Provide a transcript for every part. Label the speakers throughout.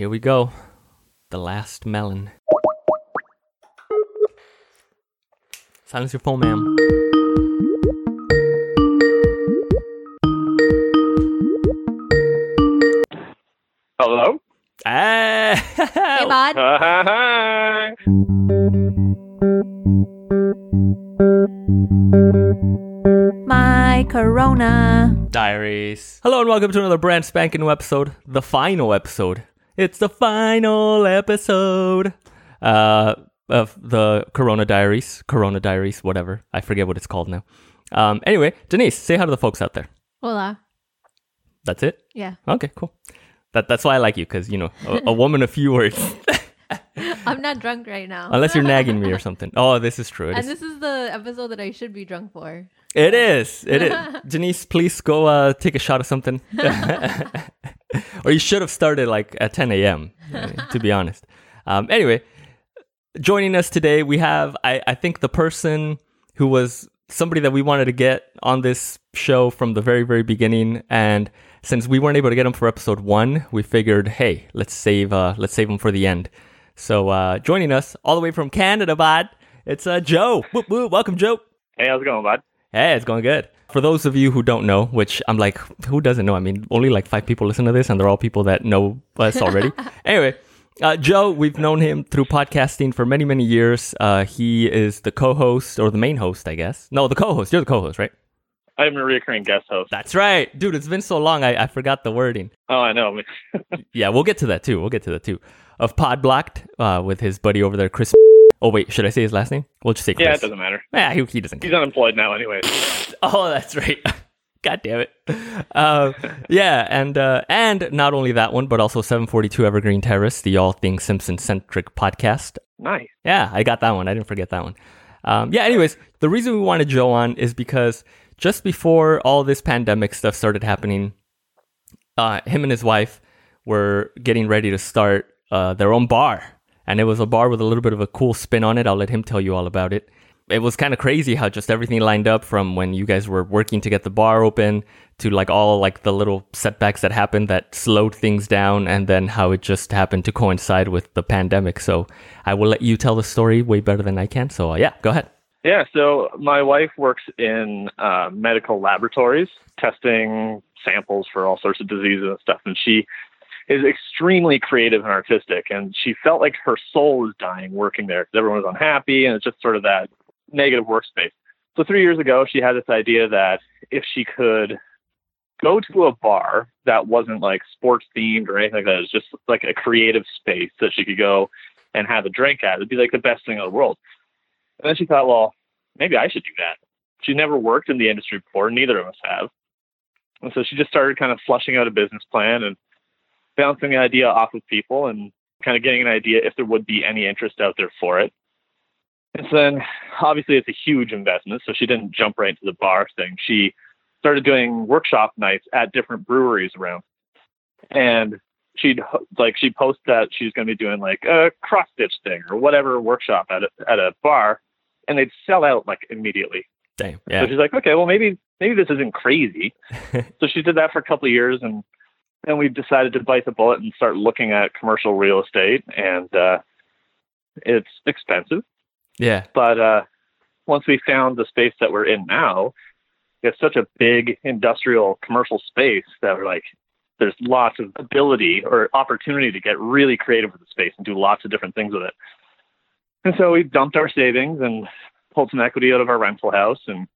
Speaker 1: Here we go. The last melon. Silence your phone, ma'am.
Speaker 2: Hello?
Speaker 1: Ah!
Speaker 3: Hey, bud.
Speaker 2: Hi.
Speaker 3: My Corona.
Speaker 1: Diaries. Hello and welcome to another brand spanking new episode, the final episode. It's the final episode uh, of the Corona Diaries, Corona Diaries, whatever. I forget what it's called now. Um, anyway, Denise, say hi to the folks out there.
Speaker 3: Hola.
Speaker 1: That's it.
Speaker 3: Yeah.
Speaker 1: Okay, cool. That that's why I like you because you know a, a woman of few words.
Speaker 3: I'm not drunk right now.
Speaker 1: Unless you're nagging me or something. Oh, this is true. It
Speaker 3: and
Speaker 1: is.
Speaker 3: this is the episode that I should be drunk for.
Speaker 1: It is. It is. Denise, please go uh, take a shot of something. Or you should have started like at 10 a.m., to be honest. Um, anyway, joining us today, we have, I, I think, the person who was somebody that we wanted to get on this show from the very, very beginning. And since we weren't able to get him for episode one, we figured, hey, let's save, uh, let's save him for the end. So uh, joining us all the way from Canada, bud, it's uh, Joe. Whoop, whoop. Welcome, Joe.
Speaker 2: Hey, how's it going, bud?
Speaker 1: Hey, it's going good. For those of you who don't know, which I'm like, who doesn't know? I mean, only like five people listen to this, and they're all people that know us already. anyway, uh, Joe, we've known him through podcasting for many, many years. Uh, he is the co-host or the main host, I guess. No, the co-host. You're the co-host, right?
Speaker 2: I'm a recurring guest host.
Speaker 1: That's right, dude. It's been so long, I, I forgot the wording.
Speaker 2: Oh, I know.
Speaker 1: Yeah, we'll get to that too. We'll get to that too. Of Pod Blocked uh, with his buddy over there, Chris. Oh wait, should I say his last name? We'll just say Chris.
Speaker 2: yeah, it doesn't matter.
Speaker 1: Yeah, he, he doesn't.
Speaker 2: He's unemployed now, anyway.
Speaker 1: Oh, that's right. God damn it. Uh, yeah, and uh, and not only that one, but also 742 Evergreen Terrace, the all things Simpson centric podcast.
Speaker 2: Nice.
Speaker 1: Yeah, I got that one. I didn't forget that one. Um, yeah, anyways, the reason we wanted Joe on is because just before all this pandemic stuff started happening, uh, him and his wife were getting ready to start uh, their own bar. And it was a bar with a little bit of a cool spin on it. I'll let him tell you all about it. It was kind of crazy how just everything lined up from when you guys were working to get the bar open to like all like the little setbacks that happened that slowed things down and then how it just happened to coincide with the pandemic. So I will let you tell the story way better than I can. So uh, yeah, go ahead.
Speaker 2: Yeah, so my wife works in uh, medical laboratories, testing samples for all sorts of diseases and stuff. And she is extremely creative and artistic. And she felt like her soul was dying working there because everyone was unhappy. And it's just sort of that negative workspace. So three years ago, she had this idea that if she could go to a bar that wasn't like sports themed or anything like that, it was just like a creative space that she could go and have a drink at, it'd be like the best thing in the world. And then she thought, well, maybe I should do that. She never worked in the industry before, neither of us have. And so she just started kind of flushing out a business plan and bouncing the idea off of people and kind of getting an idea if there would be any interest out there for it. And so then obviously it's a huge investment, so she didn't jump right into the bar thing. She started doing workshop nights at different breweries around. And she'd like she'd post that she's going to be doing like a cross stitch thing or whatever workshop at a, at a bar, and they'd sell out like immediately.
Speaker 1: Damn.
Speaker 2: So she's like, okay, well maybe maybe this isn't crazy. so she did that for a couple of years, and then we decided to bite the bullet and start looking at commercial real estate, and uh, it's expensive.
Speaker 1: Yeah.
Speaker 2: But uh, once we found the space that we're in now, it's such a big industrial commercial space that we're like, there's lots of ability or opportunity to get really creative with the space and do lots of different things with it. And so we dumped our savings and pulled some equity out of our rental house and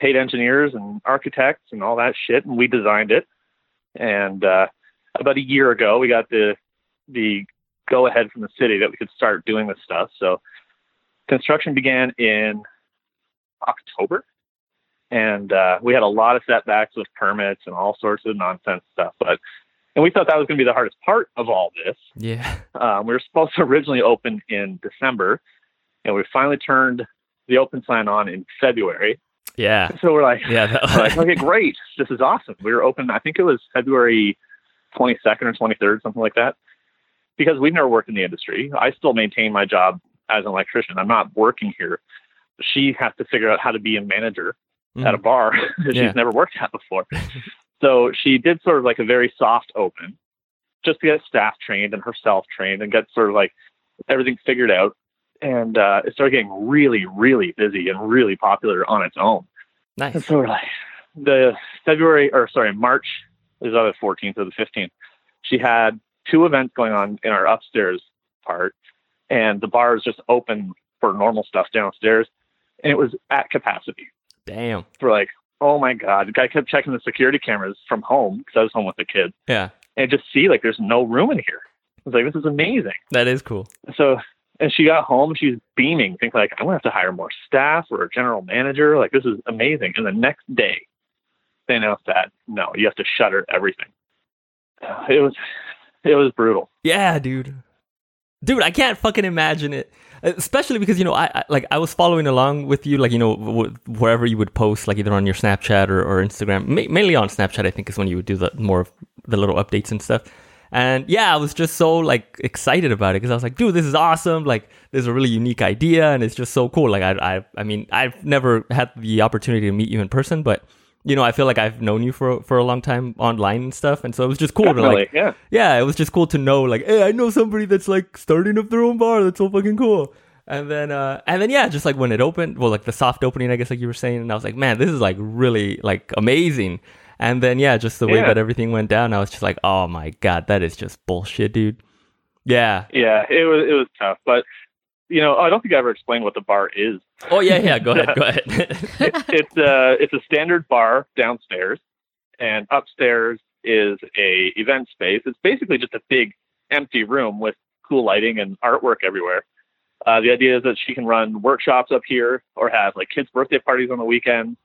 Speaker 2: paid engineers and architects and all that shit, and we designed it. And uh, about a year ago, we got the the go ahead from the city that we could start doing this stuff. So construction began in October, and uh, we had a lot of setbacks with permits and all sorts of nonsense stuff. But and we thought that was going to be the hardest part of all this.
Speaker 1: Yeah.
Speaker 2: Um, we were supposed to originally open in December, and we finally turned the open sign on in February.
Speaker 1: Yeah.
Speaker 2: So we're like,
Speaker 1: Yeah. that-
Speaker 2: we're like, okay, great, this is awesome. We were open. I think it was February 22nd or 23rd, something like that. Because we've never worked in the industry, I still maintain my job as an electrician. I'm not working here. She has to figure out how to be a manager mm. at a bar that
Speaker 1: Yeah.
Speaker 2: she's never worked at before. so she did sort of like a very soft open. just to get staff trained and herself trained and get sort of like everything figured out. And uh, it started getting really, really busy and really popular on its own. And
Speaker 1: Nice.
Speaker 2: so we're like, the February or sorry, March is either the 14th or the 15th. She had two events going on in our upstairs part, and the bar is just open for normal stuff downstairs, and it was at capacity.
Speaker 1: Damn.
Speaker 2: We're like, oh my god! I kept checking the security cameras from home because I was home with the kids,
Speaker 1: Yeah.
Speaker 2: and just see like there's no room in here. I was like, this is amazing.
Speaker 1: That is cool.
Speaker 2: So, and she got home, she's beaming, thinking like, I'm gonna have to hire more staff or a general manager. Like, this is amazing. And the next day, they announced that no, you have to shutter everything. It was, it was brutal.
Speaker 1: Yeah, dude. Dude, I can't fucking imagine it. Especially because you know, I, I like I was following along with you, like you know, w- wherever you would post, like either on your Snapchat or, or Instagram. Ma- mainly on Snapchat, I think, is when you would do the more of the little updates and stuff. And yeah, I was just so like excited about it because I was like, dude, this is awesome! Like, this is a really unique idea, and it's just so cool. Like, I, I, I mean, I've never had the opportunity to meet you in person, but you know, I feel like I've known you for for a long time online and stuff, and so it was just cool to like
Speaker 2: yeah.
Speaker 1: yeah, it was just cool to know, like, hey, I know somebody that's like starting up their own bar. That's so fucking cool. And then, uh, and then, yeah, just like when it opened, well, like the soft opening, I guess, like you were saying, and I was like, man, this is like really like amazing. And then, yeah, just the way
Speaker 2: Yeah.
Speaker 1: that everything went down, I was just like, oh my god, that is just bullshit, dude. Yeah.
Speaker 2: Yeah, it was it was tough, but you know, I don't think I ever explained what the bar is.
Speaker 1: Oh yeah, yeah. Go ahead, go ahead.
Speaker 2: It, it's a it's a standard bar downstairs, and upstairs is a event space. It's basically just a big empty room with cool lighting and artwork everywhere. Uh, the idea is that she can run workshops up here or have like kids' birthday parties on the weekends,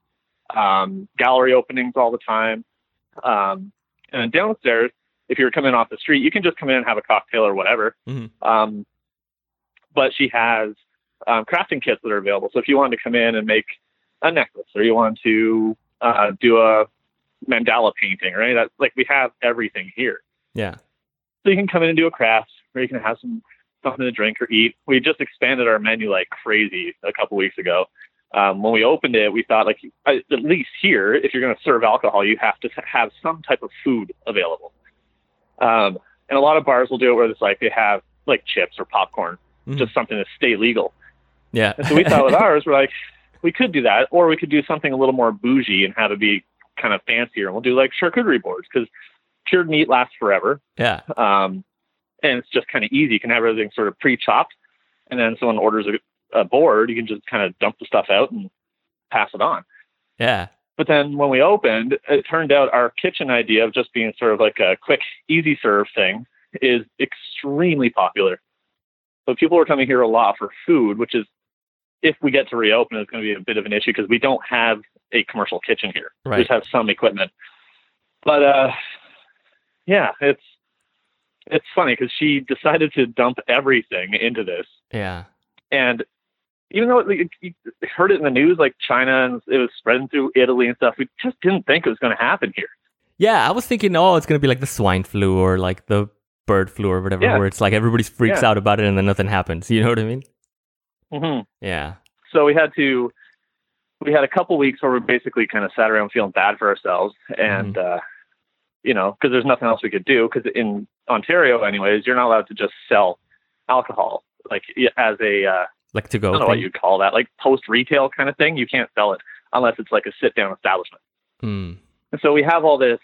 Speaker 2: um, gallery openings all the time. Um, and downstairs, if you're coming off the street, you can just come in and have a cocktail or whatever.
Speaker 1: Mhm.
Speaker 2: Um, but she has um, crafting kits that are available. So if you wanted to come in and make a necklace or you want to uh, do a mandala painting, right? That like we have everything here.
Speaker 1: yeah.
Speaker 2: So you can come in and do a craft, or you can have some something to drink or eat. We just expanded our menu like crazy a couple weeks ago. Um, when we opened it, we thought like at least here, if you're going to serve alcohol, you have to have some type of food available. Um, and a lot of bars will do it where it's like they have like chips or popcorn,
Speaker 1: Mhm.
Speaker 2: just something to stay legal.
Speaker 1: Yeah.
Speaker 2: And so we thought with ours, we're like, we could do that, or we could do something a little more bougie and have it be kind of fancier. And we'll do like charcuterie boards because cured meat lasts forever.
Speaker 1: yeah.
Speaker 2: Um, and it's just kind of easy. You can have everything sort of pre-chopped, and then someone orders a, a board, you can just kind of dump the stuff out and pass it on.
Speaker 1: Yeah.
Speaker 2: But then when we opened, it turned out our kitchen idea of just being sort of like a quick, easy serve thing is extremely popular. So people are coming here a lot for food, which is, if we get to reopen, it's going to be a bit of an issue because we don't have a commercial kitchen here. We just have some equipment. But uh, yeah, it's it's funny because she decided to dump everything into this,
Speaker 1: Yeah.
Speaker 2: and even though it, you heard it in the news, like China and it was spreading through Italy and stuff, we just didn't think it was going to happen here.
Speaker 1: Yeah, I was thinking, oh, it's gonna be like the swine flu or like the bird flu or whatever,
Speaker 2: Yeah.
Speaker 1: where it's like everybody freaks
Speaker 2: Yeah.
Speaker 1: out about it and then nothing happens. You know what I mean?
Speaker 2: hmm
Speaker 1: Yeah.
Speaker 2: So we had to, we had a couple weeks where we basically kind of sat around feeling bad for ourselves, and uh, you know, because there's nothing else we could do. Because in Ontario, anyways, you're not allowed to just sell alcohol like as a uh,
Speaker 1: Like to go.
Speaker 2: I don't know what you'd call that, like post retail kind of thing. You can't sell it unless it's like a sit down establishment.
Speaker 1: Mm.
Speaker 2: And so we have all this.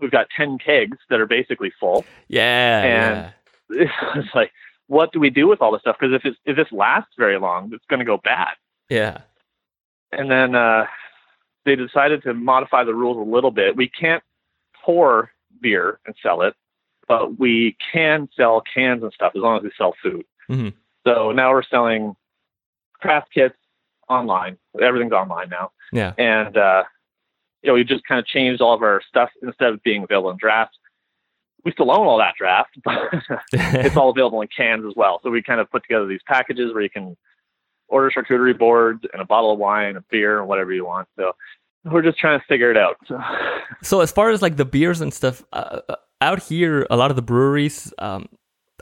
Speaker 2: We've got ten kegs that are basically full.
Speaker 1: Yeah.
Speaker 2: And-
Speaker 1: yeah.
Speaker 2: it's like, what do we do with all this stuff? Because if it's, if this lasts very long, it's going to go bad.
Speaker 1: Yeah.
Speaker 2: And then uh, they decided to modify the rules a little bit. We can't pour beer and sell it, but we can sell cans and stuff as long as we sell food.
Speaker 1: Mhm.
Speaker 2: So now we're selling craft kits online. Everything's online now.
Speaker 1: Yeah.
Speaker 2: and uh, you know we just kind of changed all of our stuff instead of being available in draft. We still own all that draft, but it's all available in cans as well. So we kind of put together these packages where you can order charcuterie boards and a bottle of wine, a beer, and whatever you want. So we're just trying to figure it out. So,
Speaker 1: so as far as like the beers and stuff, uh, uh, out here, a lot of the breweries, um,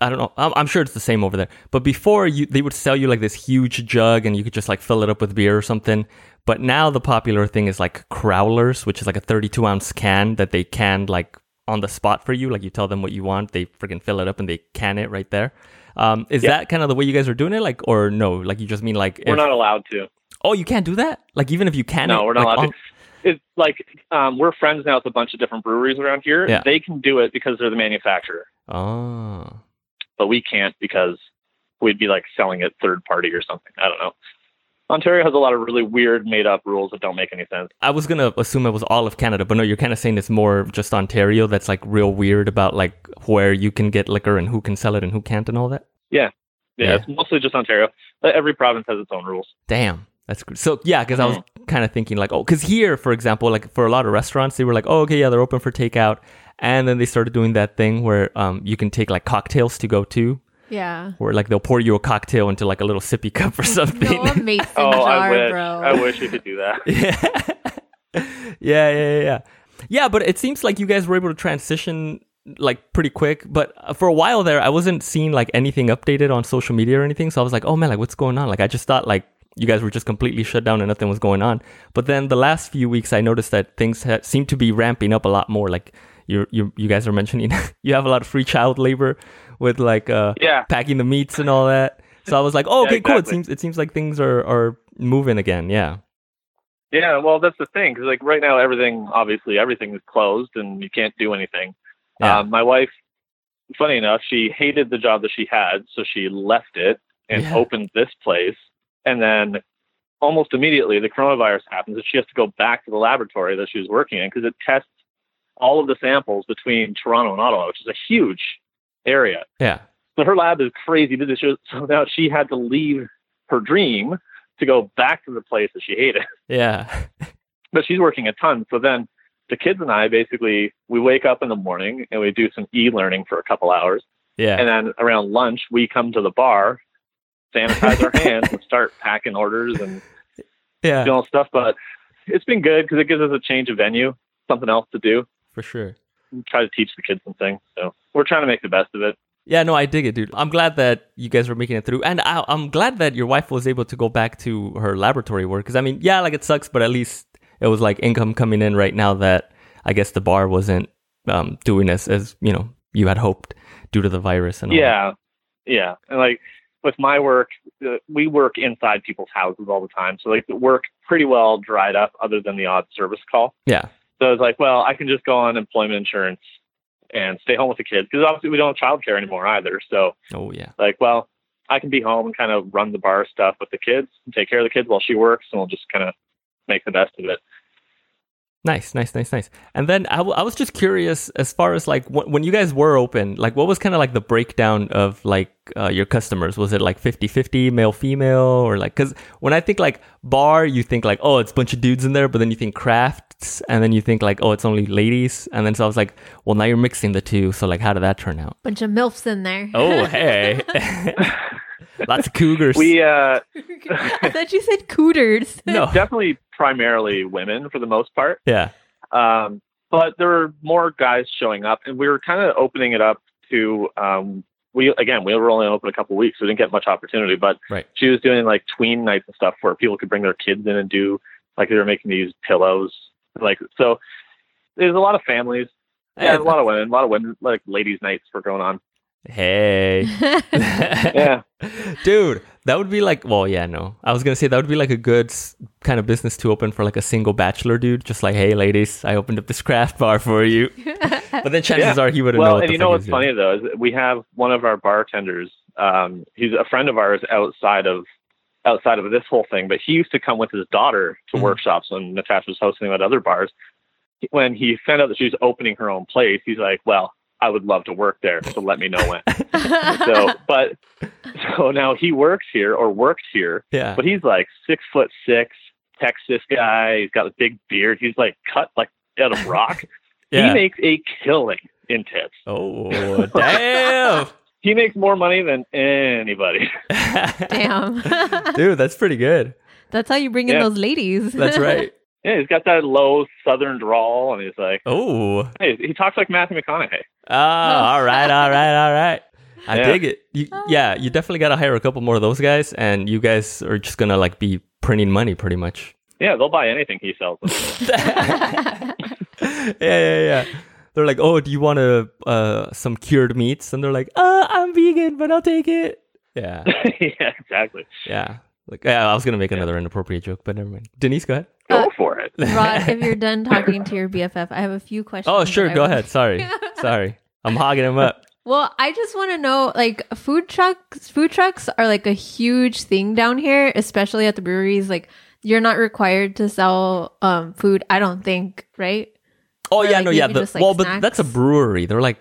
Speaker 1: I don't know. I'm, I'm sure it's the same over there. But before, you they would sell you like this huge jug, and you could just like fill it up with beer or something. But now the popular thing is like crowlers, which is like a 32 ounce can that they can like on the spot for you. Like you tell them what you want, they freaking fill it up and they can it right there. Um, is
Speaker 2: Yeah.
Speaker 1: that kind of the way you guys are doing it? Like, or no? Like you just mean like
Speaker 2: We're
Speaker 1: if-
Speaker 2: not allowed to.
Speaker 1: Oh, you can't do that. Like even if you can.
Speaker 2: No,
Speaker 1: it,
Speaker 2: we're not
Speaker 1: like,
Speaker 2: allowed
Speaker 1: on-
Speaker 2: to. It's like um, we're friends now with a bunch of different breweries around here.
Speaker 1: Yeah.
Speaker 2: They can do it because they're the manufacturer,
Speaker 1: Oh,
Speaker 2: but we can't because we'd be like selling it third party or something. I don't know. Ontario has a lot of really weird made up rules that don't make any sense.
Speaker 1: I was gonna assume it was all of Canada, but no, you're kind of saying it's more just Ontario. That's like real weird about like where you can get liquor and who can sell it and who can't and all that.
Speaker 2: Yeah,
Speaker 1: Yeah.
Speaker 2: it's mostly just Ontario. But every province has its own rules.
Speaker 1: Damn, that's good. So yeah, because I was
Speaker 2: Mm.
Speaker 1: kind of thinking like, oh, because here, for example, like for a lot of restaurants, they were like, oh, okay, yeah, they're open for takeout, and then they started doing that thing where um you can take like cocktails to go to,
Speaker 3: Yeah.
Speaker 1: where like they'll pour you a cocktail into like a little sippy cup or something.
Speaker 3: No, a mason
Speaker 2: Oh,
Speaker 3: jar,
Speaker 2: I wish.
Speaker 3: bro.
Speaker 2: I wish we could do that.
Speaker 1: yeah. yeah, yeah, yeah, yeah. Yeah, but it seems like you guys were able to transition like pretty quick. But uh, for a while there, I wasn't seeing like anything updated on social media or anything. So I was like, oh man, like what's going on? Like I just thought like you guys were just completely shut down and nothing was going on. But then the last few weeks, I noticed that things ha- seem to be ramping up a lot more. Like you, you, you guys are mentioning you have a lot of free child labor with like uh,
Speaker 2: Yeah.
Speaker 1: packing the meats and all that. So I was like, oh,
Speaker 2: Yeah,
Speaker 1: okay, cool. It seems it seems like things are are moving again. Yeah.
Speaker 2: Yeah, well, that's the thing because like right now, everything obviously everything is closed and you can't do anything.
Speaker 1: Yeah.
Speaker 2: Um, my wife, funny enough, she hated the job that she had, so she left it and
Speaker 1: Yeah.
Speaker 2: opened this place. And then almost immediately, the coronavirus happens, and she has to go back to the laboratory that she was working in because it tests all of the samples between Toronto and Ottawa, which is a huge area.
Speaker 1: Yeah.
Speaker 2: So her lab is crazy busy. So so now she had to leave her dream to go back to the place that she hated
Speaker 1: Yeah.
Speaker 2: but she's working a ton. So then the kids and I basically we wake up in the morning and we do some e-learning for a couple hours,
Speaker 1: Yeah.
Speaker 2: and then around lunch we come to the bar, sanitize our hands, and start packing orders and
Speaker 1: yeah.
Speaker 2: doing stuff. But it's been good because it gives us a change of venue, something else to do.
Speaker 1: For sure.
Speaker 2: We try to teach the kids some things. So we're trying to make the best of it.
Speaker 1: Yeah, no, I dig it, dude. I'm glad that you guys were making it through, and I, I'm glad that your wife was able to go back to her laboratory work. Because I mean, yeah, like it sucks, but at least it was like income coming in right now that I guess the bar wasn't um, doing as as you know you had hoped due to the virus and all that.
Speaker 2: Yeah, yeah, and like with my work, uh, we work inside people's houses all the time, so like the work pretty well dried up, other than the odd service call.
Speaker 1: yeah,
Speaker 2: So I was like, well, I can just go on employment insurance and stay home with the kids because obviously we don't have childcare anymore either. So
Speaker 1: oh yeah,
Speaker 2: like, well, I can be home and kind of run the bar stuff with the kids and take care of the kids while she works, and we'll just kind of make the best of it.
Speaker 1: Nice, nice, nice, nice. And then I, w- I was just curious as far as like wh- when you guys were open, like what was kind of like the breakdown of like uh, your customers? Was it like 50-50 male female or like because when I think like bar, you think like oh it's a bunch of dudes in there, but then you think crafts, and then you think like oh it's only ladies, and then so I was like well now you're mixing the two, so like how did that turn out?
Speaker 3: Bunch of milfs in there.
Speaker 1: Oh hey, lots of cougars.
Speaker 2: We uh,
Speaker 3: I thought you said cooters.
Speaker 1: no,
Speaker 2: definitely primarily women for the most part.
Speaker 1: yeah,
Speaker 2: Um, but there were more guys showing up, and we were kind of opening it up to. Um, we again, we were only open a couple weeks, so we didn't get much opportunity. But
Speaker 1: Right.
Speaker 2: she was doing like tween nights and stuff where people could bring their kids in and do like they were making these pillows, like so. There's a lot of families. Yeah, a lot of women, a lot of women, like ladies' nights were going on.
Speaker 1: Hey.
Speaker 2: Yeah,
Speaker 1: Dude, that would be like, well, yeah, no. I was going to say that would be like a good kind of business to open for like a single bachelor dude. Just like, hey, ladies, I opened up this craft bar for you. But then chances
Speaker 2: Yeah.
Speaker 1: are he wouldn't know
Speaker 2: well, and you know what's
Speaker 1: doing.
Speaker 2: funny though is we have one of our bartenders. Um, he's a friend of ours outside of outside of this whole thing, but he used to come with his daughter to
Speaker 1: Mhm.
Speaker 2: workshops when Natasha was hosting them at other bars. When he found out that she was opening her own place, he's like, "Well, I would love to work there, so let me know when." so, but so now he works here or worked here,
Speaker 1: Yeah.
Speaker 2: but he's like six foot six, Texas guy. He's got a big beard. He's like cut like out of rock.
Speaker 1: yeah.
Speaker 2: He makes a killing in tips.
Speaker 1: oh, damn.
Speaker 2: He makes more money than anybody.
Speaker 3: Damn.
Speaker 1: Dude, that's pretty good.
Speaker 3: That's how you bring in those ladies.
Speaker 1: That's right.
Speaker 2: Yeah, he's got that low southern drawl, and he's like,
Speaker 1: Oh.
Speaker 2: hey, he talks like Matthew McConaughey.
Speaker 1: Ah, all right, all right, all right. I
Speaker 2: Yeah.
Speaker 1: dig it. You, yeah, you definitely got to hire a couple more of those guys, and you guys are just going to like be printing money pretty much.
Speaker 2: Yeah, they'll buy anything he sells.
Speaker 1: Yeah, yeah, yeah. they're like, "Oh, do you want to uh some cured meats?" And they're like, "Uh, I'm vegan, but I'll take it." Yeah,
Speaker 2: yeah, exactly.
Speaker 1: yeah. Like, yeah, I was gonna make another inappropriate joke, but never mind. Denise, go ahead.
Speaker 2: Go
Speaker 3: Uh,
Speaker 2: for it.
Speaker 3: Rod, if you're done talking to your BFF, I have a few questions.
Speaker 1: Oh, sure, go ahead. Sorry, sorry, I'm hogging him up.
Speaker 3: Well, I just want to know, like, food trucks. Food trucks are like a huge thing down here, especially at the breweries. Like, you're not required to sell um food. I don't think, right?
Speaker 1: Oh
Speaker 3: Or,
Speaker 1: yeah,
Speaker 3: like,
Speaker 1: no, yeah. The,
Speaker 3: just, like,
Speaker 1: well, but that's a brewery. They're like,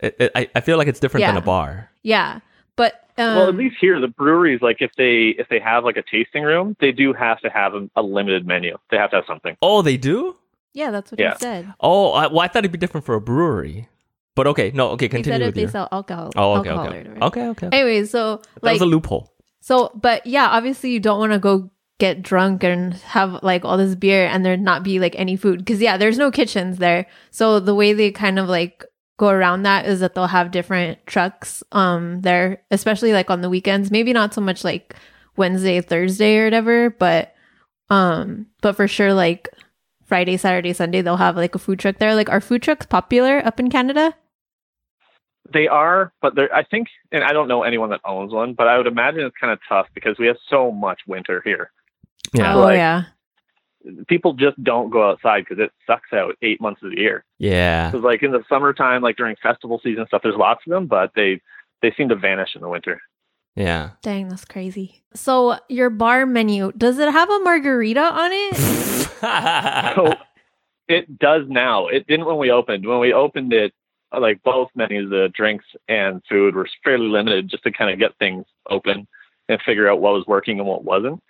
Speaker 1: it, it, I I feel like it's different than a bar.
Speaker 3: Yeah, but um,
Speaker 2: well, at least here, the breweries, like if they if they have like a tasting room, they do have to have a, a limited menu. They have to have something.
Speaker 1: Oh, they do.
Speaker 3: yeah, that's what
Speaker 2: Yeah.
Speaker 3: he said.
Speaker 1: Oh, I, well, I thought it'd be different for a brewery. But okay, no, okay,
Speaker 3: He
Speaker 1: continue
Speaker 3: said if
Speaker 1: with
Speaker 3: they sell alcohol.
Speaker 1: Oh, okay,
Speaker 3: alcohol
Speaker 1: okay,
Speaker 3: or whatever.
Speaker 1: okay, okay. okay.
Speaker 3: Anyways, so
Speaker 1: That
Speaker 3: like
Speaker 1: was a loophole.
Speaker 3: So, but yeah, obviously you don't want to go get drunk and have like all this beer and there not be like any food because yeah, there's no kitchens there. So the way they kind of like go around that is that they'll have different trucks um there, especially like on the weekends. Maybe not so much like Wednesday, Thursday or whatever, but um, but for sure like Friday, Saturday, Sunday they'll have like a food truck there. Like are food trucks popular up in Canada?
Speaker 2: They are, but they're, I think, and I don't know anyone that owns one, but I would imagine it's kind of tough because we have so much winter here.
Speaker 1: Yeah,
Speaker 3: Oh
Speaker 2: Like-
Speaker 3: yeah.
Speaker 2: People just don't go outside because it sucks out eight months of the year.
Speaker 1: yeah.
Speaker 2: Because like in the summertime, like during festival season stuff, there's lots of them, but they they seem to vanish in the winter.
Speaker 1: Yeah.
Speaker 3: Dang, that's crazy. So your bar menu, does it have a margarita on it?
Speaker 2: So it does now. It didn't when we opened. When we opened it, uh, like both menus, the drinks and food were fairly limited just to kind of get things open and figure out what was working and what wasn't.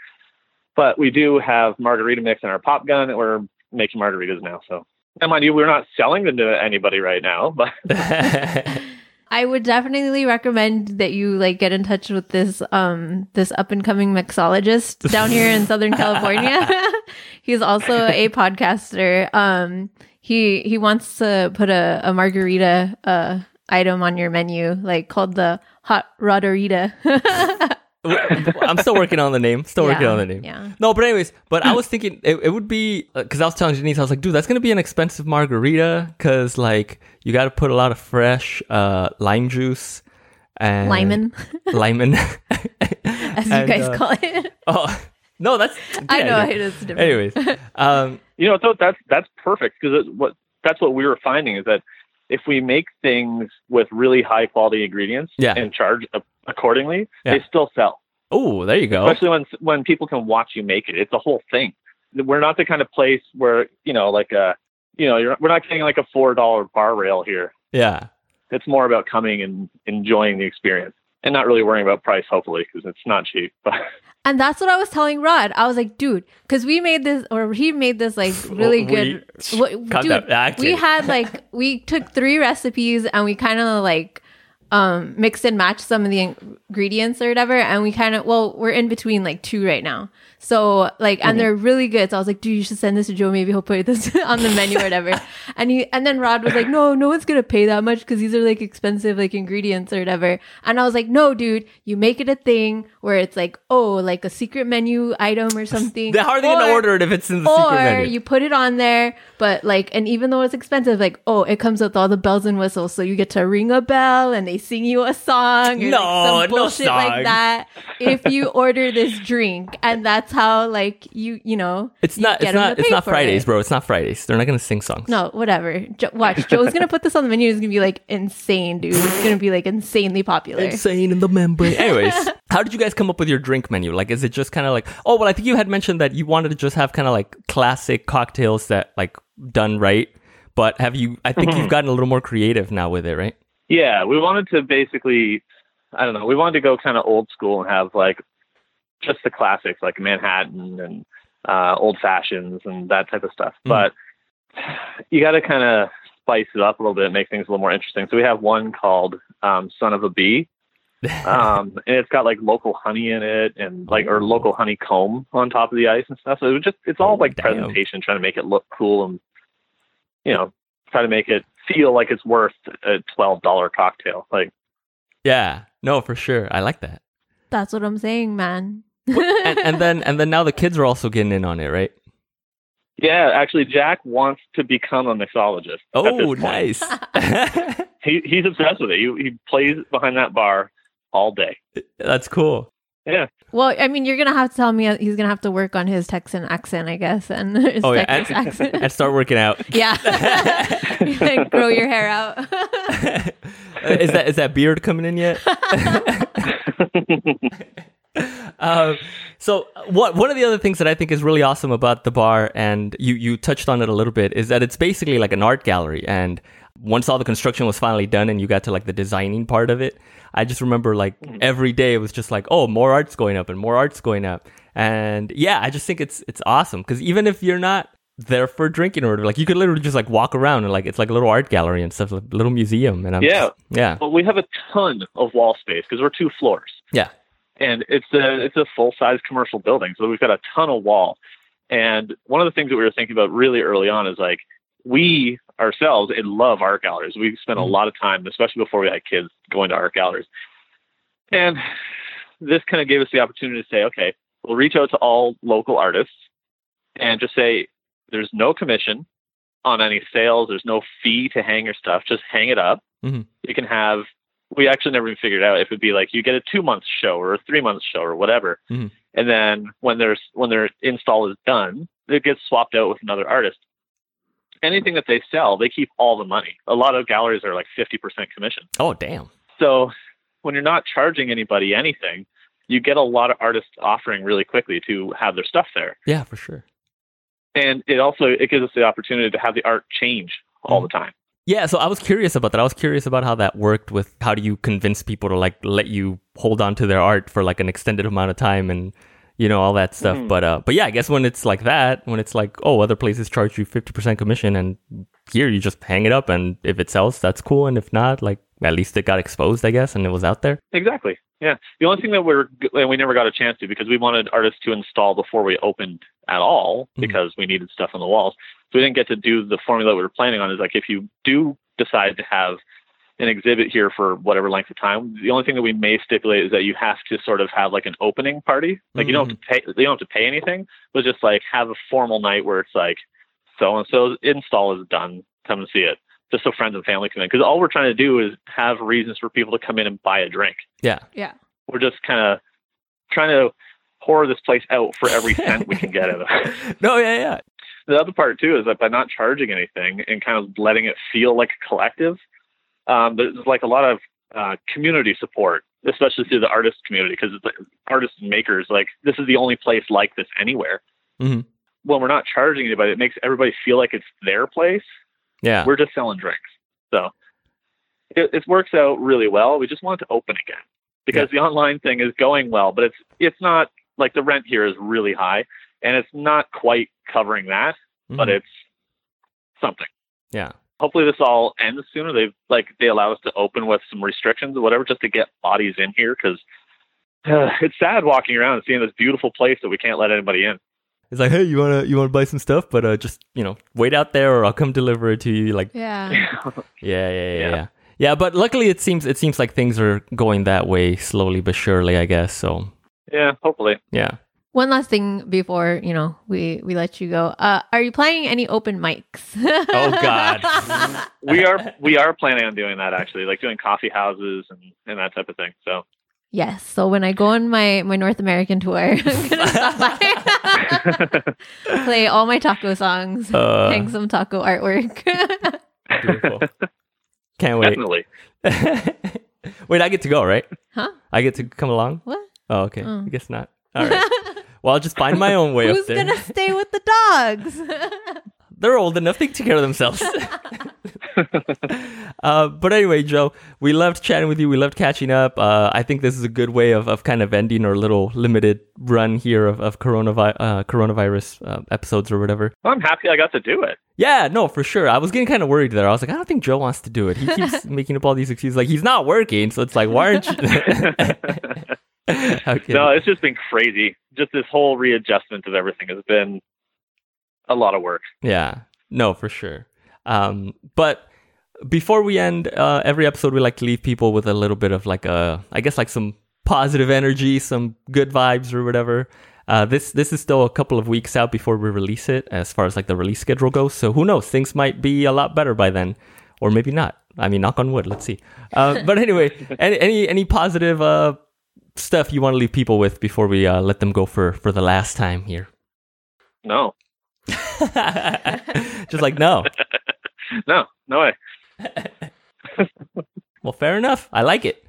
Speaker 2: But we do have margarita mix in our pop gun and we're making margaritas now. So, and mind you, we're not selling them to anybody right now, but
Speaker 3: I would definitely recommend that you like get in touch with this um this up and coming mixologist down here in Southern California. He's also a podcaster. Um he he wants to put a, a margarita uh item on your menu, like called the hot rodarita.
Speaker 1: I'm still working on the name. Still working on the name.
Speaker 3: yeah.
Speaker 1: No, but anyways, but I was thinking it, it would be because I was telling Janice, I was like, dude, that's gonna be an expensive margarita because like you got to put a lot of fresh uh, lime juice and
Speaker 3: Lyman,
Speaker 1: limon,
Speaker 3: as you
Speaker 1: And,
Speaker 3: guys
Speaker 1: uh,
Speaker 3: call it.
Speaker 1: Oh no, that's
Speaker 3: I know
Speaker 1: yeah.
Speaker 3: it is different.
Speaker 1: Anyways, um,
Speaker 2: you know, so that's that's perfect because what that's what we were finding is that if we make things with really high quality ingredients
Speaker 1: Yeah.
Speaker 2: and charge a- accordingly,
Speaker 1: Yeah.
Speaker 2: they still sell.
Speaker 1: oh, there you go.
Speaker 2: Especially when when people can watch you make it, it's a whole thing. We're not the kind of place where you know, like a you know, you're, we're not getting like a four dollar bar rail here.
Speaker 1: Yeah,
Speaker 2: It's more about coming and enjoying the experience and not really worrying about price, hopefully, because it's not cheap. But
Speaker 3: And that's what I was telling Rod. I was like, dude, because we made this, or he made this like really
Speaker 1: We-
Speaker 3: good. What-
Speaker 1: Cut
Speaker 3: dude,
Speaker 1: that-
Speaker 3: we had like we took three recipes and we kind of like um mixed and match some of the ingredients or whatever, and we kind of well, we're in between like two right now. So like, and they're really good. So I was like, dude, you should send this to Joe. Maybe he'll put this on the menu or whatever. and he and then Rod was like, no, no one's gonna pay that much because these are like expensive like ingredients or whatever. And I was like, no, dude, you make it a thing where it's like, oh, like a secret menu item or something.
Speaker 1: they're hardly gonna order it if it's in the
Speaker 3: or
Speaker 1: secret menu.
Speaker 3: you put it on there, but like, and even though it's expensive, like, oh, it comes with all the bells and whistles, so you get to ring a bell and they sing you a song, or
Speaker 1: No,
Speaker 3: like some bullshit
Speaker 1: song.
Speaker 3: like that. If you order this drink, and that's how, like, you, you know,
Speaker 1: it's
Speaker 3: you
Speaker 1: not. it's not. It's not Fridays,
Speaker 3: it.
Speaker 1: bro. It's not Fridays. They're not gonna sing songs.
Speaker 3: No, whatever. Jo- watch, Joe's gonna put this on the menu. It's gonna be like insane, dude. It's gonna be like insanely popular.
Speaker 1: Insane in the membrane. Anyways, how did you guys come up with your drink menu? Like, is it just kind of like, oh, well, I think you had mentioned that you wanted to just have kind of like classic cocktails that like done right. But have you? I think you've mm-hmm. gotten a little more creative now with it, right?
Speaker 2: yeah, we wanted to basically, I don't know, we wanted to go kind of old school and have like just the classics like Manhattan and uh, old fashions and that type of stuff.
Speaker 1: Mhm.
Speaker 2: But you got to kind of spice it up a little bit, make things a little more interesting. So we have one called um, Son of a Bee. um, and it's got like local honey in it and like or local honeycomb on top of the ice and stuff. So it was just it's all
Speaker 1: Oh,
Speaker 2: like
Speaker 1: damn.
Speaker 2: presentation, trying to make it look cool and you know try to make it feel like it's worth a twelve dollar cocktail. Like
Speaker 1: yeah. No, for sure. I like that.
Speaker 3: That's what I'm saying, man.
Speaker 1: And, and then and then now the kids are also getting in on it, right?
Speaker 2: Yeah, actually, Jack wants to become a mixologist.
Speaker 1: Oh, nice.
Speaker 2: He he's obsessed with it. He, he plays behind that bar all day.
Speaker 1: That's cool.
Speaker 2: Yeah,
Speaker 3: Well, I mean, you're gonna have to tell me uh, he's gonna have to work on his Texan accent, I guess, and his
Speaker 1: Oh, yeah,
Speaker 3: Texas
Speaker 1: and-
Speaker 3: accent.
Speaker 1: And start working out.
Speaker 3: yeah, And grow your hair out.
Speaker 1: is that is that beard coming in yet? Um, so what one of the other things that I think is really awesome about the bar, and you you touched on it a little bit, is that it's basically like an art gallery. And once all the construction was finally done, and you got to like the designing part of it, I just remember like every day it was just like, oh, more art's going up and more art's going up. And yeah, I just think it's it's awesome because even if you're not there for drinking or whatever, like you could literally just like walk around and like it's like a little art gallery and stuff, like a little museum. And I'm
Speaker 2: Yeah.
Speaker 1: just- yeah,
Speaker 2: well, we have a ton of wall space because we're two floors.
Speaker 1: yeah,
Speaker 2: and it's a it's a full size commercial building, so we've got a ton of wall. And one of the things that we were thinking about really early on is like we ourselves love art galleries. We spent a
Speaker 1: Mhm.
Speaker 2: lot of time, especially before we had kids, going to art galleries. And this kind of gave us the opportunity to say, okay, we'll reach out to all local artists and just say, there's no commission on any sales. There's no fee to hang your stuff. Just hang it up.
Speaker 1: Mhm.
Speaker 2: You can have. We actually never even figured out if it'd be like you get a two month show or a three month show or whatever,
Speaker 1: Mhm.
Speaker 2: and then when there's when their install is done, it gets swapped out with another artist. Anything that they sell, they keep all the money. A lot of galleries are like fifty percent commission.
Speaker 1: oh damn,
Speaker 2: So when you're not charging anybody anything, you get a lot of artists offering really quickly to have their stuff there.
Speaker 1: yeah, for sure.
Speaker 2: And it also it gives us the opportunity to have the art change all the time.
Speaker 1: Yeah, so I was curious about that. I was curious about how that worked with how do you convince people to like let you hold on to their art for like an extended amount of time and you know all that stuff.
Speaker 2: Mhm.
Speaker 1: But uh but yeah, I guess when it's like that, when it's like oh, other places charge you 50% commission and here you just hang it up and if it sells, that's cool and if not, like at least it got exposed, I guess, and it was out there.
Speaker 2: Exactly. Yeah. The only thing that we're and we never got a chance to because we wanted artists to install before we opened at all
Speaker 1: Mhm.
Speaker 2: because we needed stuff on the walls. So we didn't get to do the formula we were planning on. Is like if you do decide to have an exhibit here for whatever length of time, the only thing that we may stipulate is that you have to sort of have like an opening party. Like you don't have to pay. You don't have to pay anything, but just like have a formal night where it's like so and so's install is done. Come and see it. Just so friends and family come in. Because all we're trying to do is have reasons for people to come in and buy a drink
Speaker 1: Yeah.
Speaker 3: yeah.
Speaker 2: we're just kind of trying to pour this place out for every cent we can get out of it.
Speaker 1: No, yeah, yeah.
Speaker 2: The other part too is that by not charging anything and kind of letting it feel like a collective, um, there's like a lot of uh, community support, especially through the artist community, because it's like artists and makers. Like this is the only place like this anywhere.
Speaker 1: Mhm.
Speaker 2: When we're not charging anybody, it makes everybody feel like it's their place.
Speaker 1: Yeah.
Speaker 2: We're just selling drinks, so it, it works out really well. We just want it to open again because the online thing is going well, but it's it's not like the rent here is really high, and it's not quite covering that, but
Speaker 1: Mhm.
Speaker 2: it's something.
Speaker 1: yeah.
Speaker 2: Hopefully, this all ends sooner. They like they allow us to open with some restrictions or whatever, just to get bodies in here because. Uh, it's sad walking around and seeing this beautiful place that we can't let anybody in.
Speaker 1: It's like, hey, you wanna you wanna buy some stuff, but uh, just you know, wait out there, or I'll come deliver it to you. Like,
Speaker 3: Yeah.
Speaker 1: Yeah, yeah, yeah,
Speaker 2: Yeah.
Speaker 1: yeah. Yeah, but luckily it seems it seems like things are going that way slowly but surely, I guess. So
Speaker 2: yeah, hopefully.
Speaker 1: yeah.
Speaker 3: One last thing before you know we we let you go. Uh, are you planning any open mics?
Speaker 1: Oh, God.
Speaker 2: We are we are planning on doing that actually, like doing coffee houses and, and that type of thing. So
Speaker 3: yes. So when I go on my my North American tour, I'm gonna stop by, play all my taco songs,
Speaker 1: Uh,
Speaker 3: hang some taco artwork.
Speaker 1: beautiful. Can't wait.
Speaker 2: definitely.
Speaker 1: wait, I get to go, right?
Speaker 3: huh?
Speaker 1: I get to come along.
Speaker 3: What?
Speaker 1: Oh, okay.
Speaker 3: Oh.
Speaker 1: I guess not. All right. Well, I'll just find my own way
Speaker 3: Who's
Speaker 1: up there.
Speaker 3: gonna stay with the dogs?
Speaker 1: They're old enough; they can take care of themselves. uh, but anyway, Joe, we loved chatting with you. We loved catching up. Uh, I think this is a good way of, of kind of ending our little limited run here of, of coronavi- uh, coronavirus uh, episodes or whatever.
Speaker 2: I'm happy I got to do it.
Speaker 1: Yeah, no, for sure. I was getting kind of worried there. I was like, I don't think Joe wants to do it. He keeps making up all these excuses. Like, he's not working. So it's like, why aren't you? okay.
Speaker 2: No, it's just been crazy. Just this whole readjustment of everything has been a lot of work.
Speaker 1: Yeah, no, for sure. Um, but before we end uh, every episode, we like to leave people with a little bit of like a, I guess like some positive energy, some good vibes or whatever. Uh, this this is still a couple of weeks out before we release it, as far as like the release schedule goes. So who knows? Things might be a lot better by then, or maybe not. I mean, knock on wood. Let's see. Uh, but anyway, any any any positive uh, stuff you want to leave people with before we uh, let them go for for the last time here?
Speaker 2: No,
Speaker 1: Just like no.
Speaker 2: no, no way.
Speaker 1: Well, fair enough. I like it.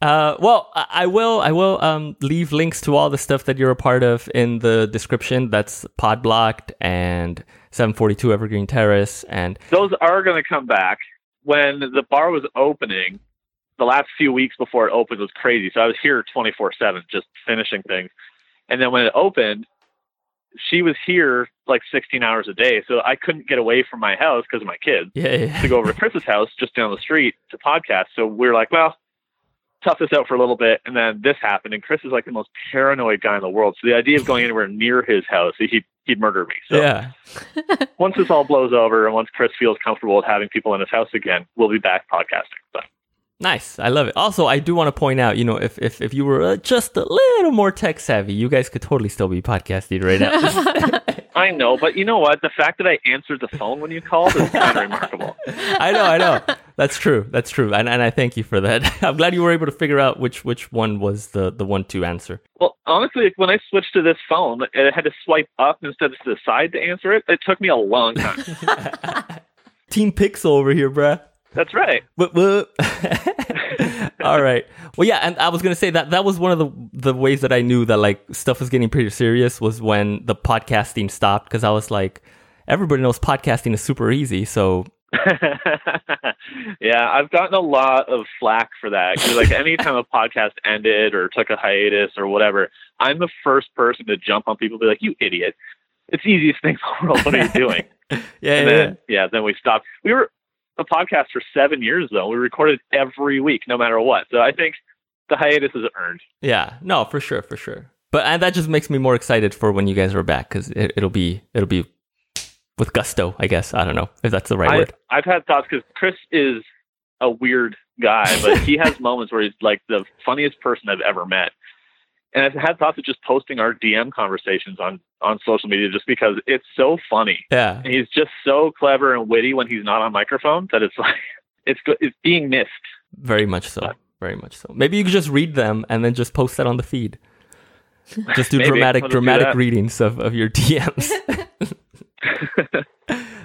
Speaker 1: Uh, well, I will. I will um, leave links to all the stuff that you're a part of in the description. That's Podblocked and 742 Evergreen Terrace, and
Speaker 2: Those are going to come back. When the bar was opening, the last few weeks before it opened was crazy. So I was here 24 7, just finishing things. And then when it opened, she was here like 16 hours a day. So I couldn't get away from my house because of my kids
Speaker 1: yeah, yeah,
Speaker 2: to go over to Chris's house just down the street to podcast. So we are like, well, tough this out for a little bit. And then this happened. And Chris is like the most paranoid guy in the world. So the idea of going anywhere near his house, he'd, he'd murder me. So
Speaker 1: yeah.
Speaker 2: once this all blows over and once Chris feels comfortable with having people in his house again, we'll be back podcasting. But
Speaker 1: Nice. I love it. Also, I do want to point out, you know, if if, if you were uh, just a little more tech savvy, you guys could totally still be podcasting right now.
Speaker 2: I know, but you know what? The fact that I answered the phone when you called is kind of remarkable.
Speaker 1: I know, I know. That's true. That's true. And, and I thank you for that. I'm glad you were able to figure out which which one was the the one to answer.
Speaker 2: Well, honestly, when I switched to this phone, and I had to swipe up instead of to the side to answer it. It took me a long time.
Speaker 1: Team Pixel over here, bruh.
Speaker 2: That's right.
Speaker 1: Whoop, whoop. All right. Well, yeah, and I was gonna say that that was one of the the ways that I knew that like stuff was getting pretty serious was when the podcasting stopped because I was like, everybody knows podcasting is super easy, so
Speaker 2: yeah, I've gotten a lot of flack for that. 'Cause, like anytime a podcast ended or took a hiatus or whatever, I'm the first person to jump on people and be like, "You idiot! It's the easiest thing in the world. What are you doing?"
Speaker 1: yeah,
Speaker 2: and
Speaker 1: yeah,
Speaker 2: then yeah, then we stopped. We were a podcast for seven years though. We recorded every week, no matter what. So I think the hiatus is earned.
Speaker 1: yeah. No, for sure, for sure. But and that just makes me more excited for when you guys are back because it, it'll be it'll be with gusto, I guess. I don't know if that's the right
Speaker 2: I,
Speaker 1: word.
Speaker 2: I've had thoughts because Chris is a weird guy, but he has moments where he's like the funniest person I've ever met. And I've had thoughts of just posting our DM conversations on on social media just because it's so funny.
Speaker 1: Yeah,
Speaker 2: And he's just so clever and witty when he's not on microphone that it's like it's good. It's being missed.
Speaker 1: very much so. Very much so. Maybe you could just read them and then just post that on the feed. Just do
Speaker 2: Maybe.
Speaker 1: dramatic
Speaker 2: I'll do
Speaker 1: dramatic readings of, of your DMs.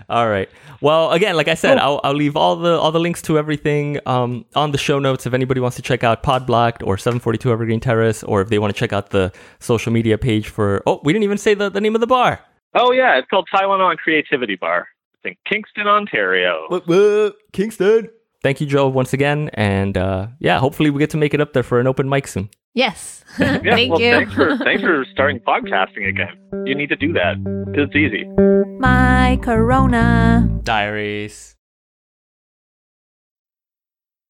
Speaker 1: All right. Well, again, like I said, I'll, I'll leave all the all the links to everything um, on the show notes. If anybody wants to check out Podblocked or 742 Evergreen Terrace, or if they want to check out the social media page for oh, we didn't even say the, the name of the bar.
Speaker 2: Oh yeah, it's called Tie One On Creativity Bar. It's in Kingston, Ontario.
Speaker 1: What, what? Kingston. Thank you, Joe, once again, and uh, yeah, hopefully we get to make it up there for an open mic soon.
Speaker 3: Yes.
Speaker 2: Yeah,
Speaker 3: Thank
Speaker 2: well,
Speaker 3: you.
Speaker 2: thanks for thanks for starting podcasting again. You need to do that. It's easy.
Speaker 3: My Corona.
Speaker 1: Diaries.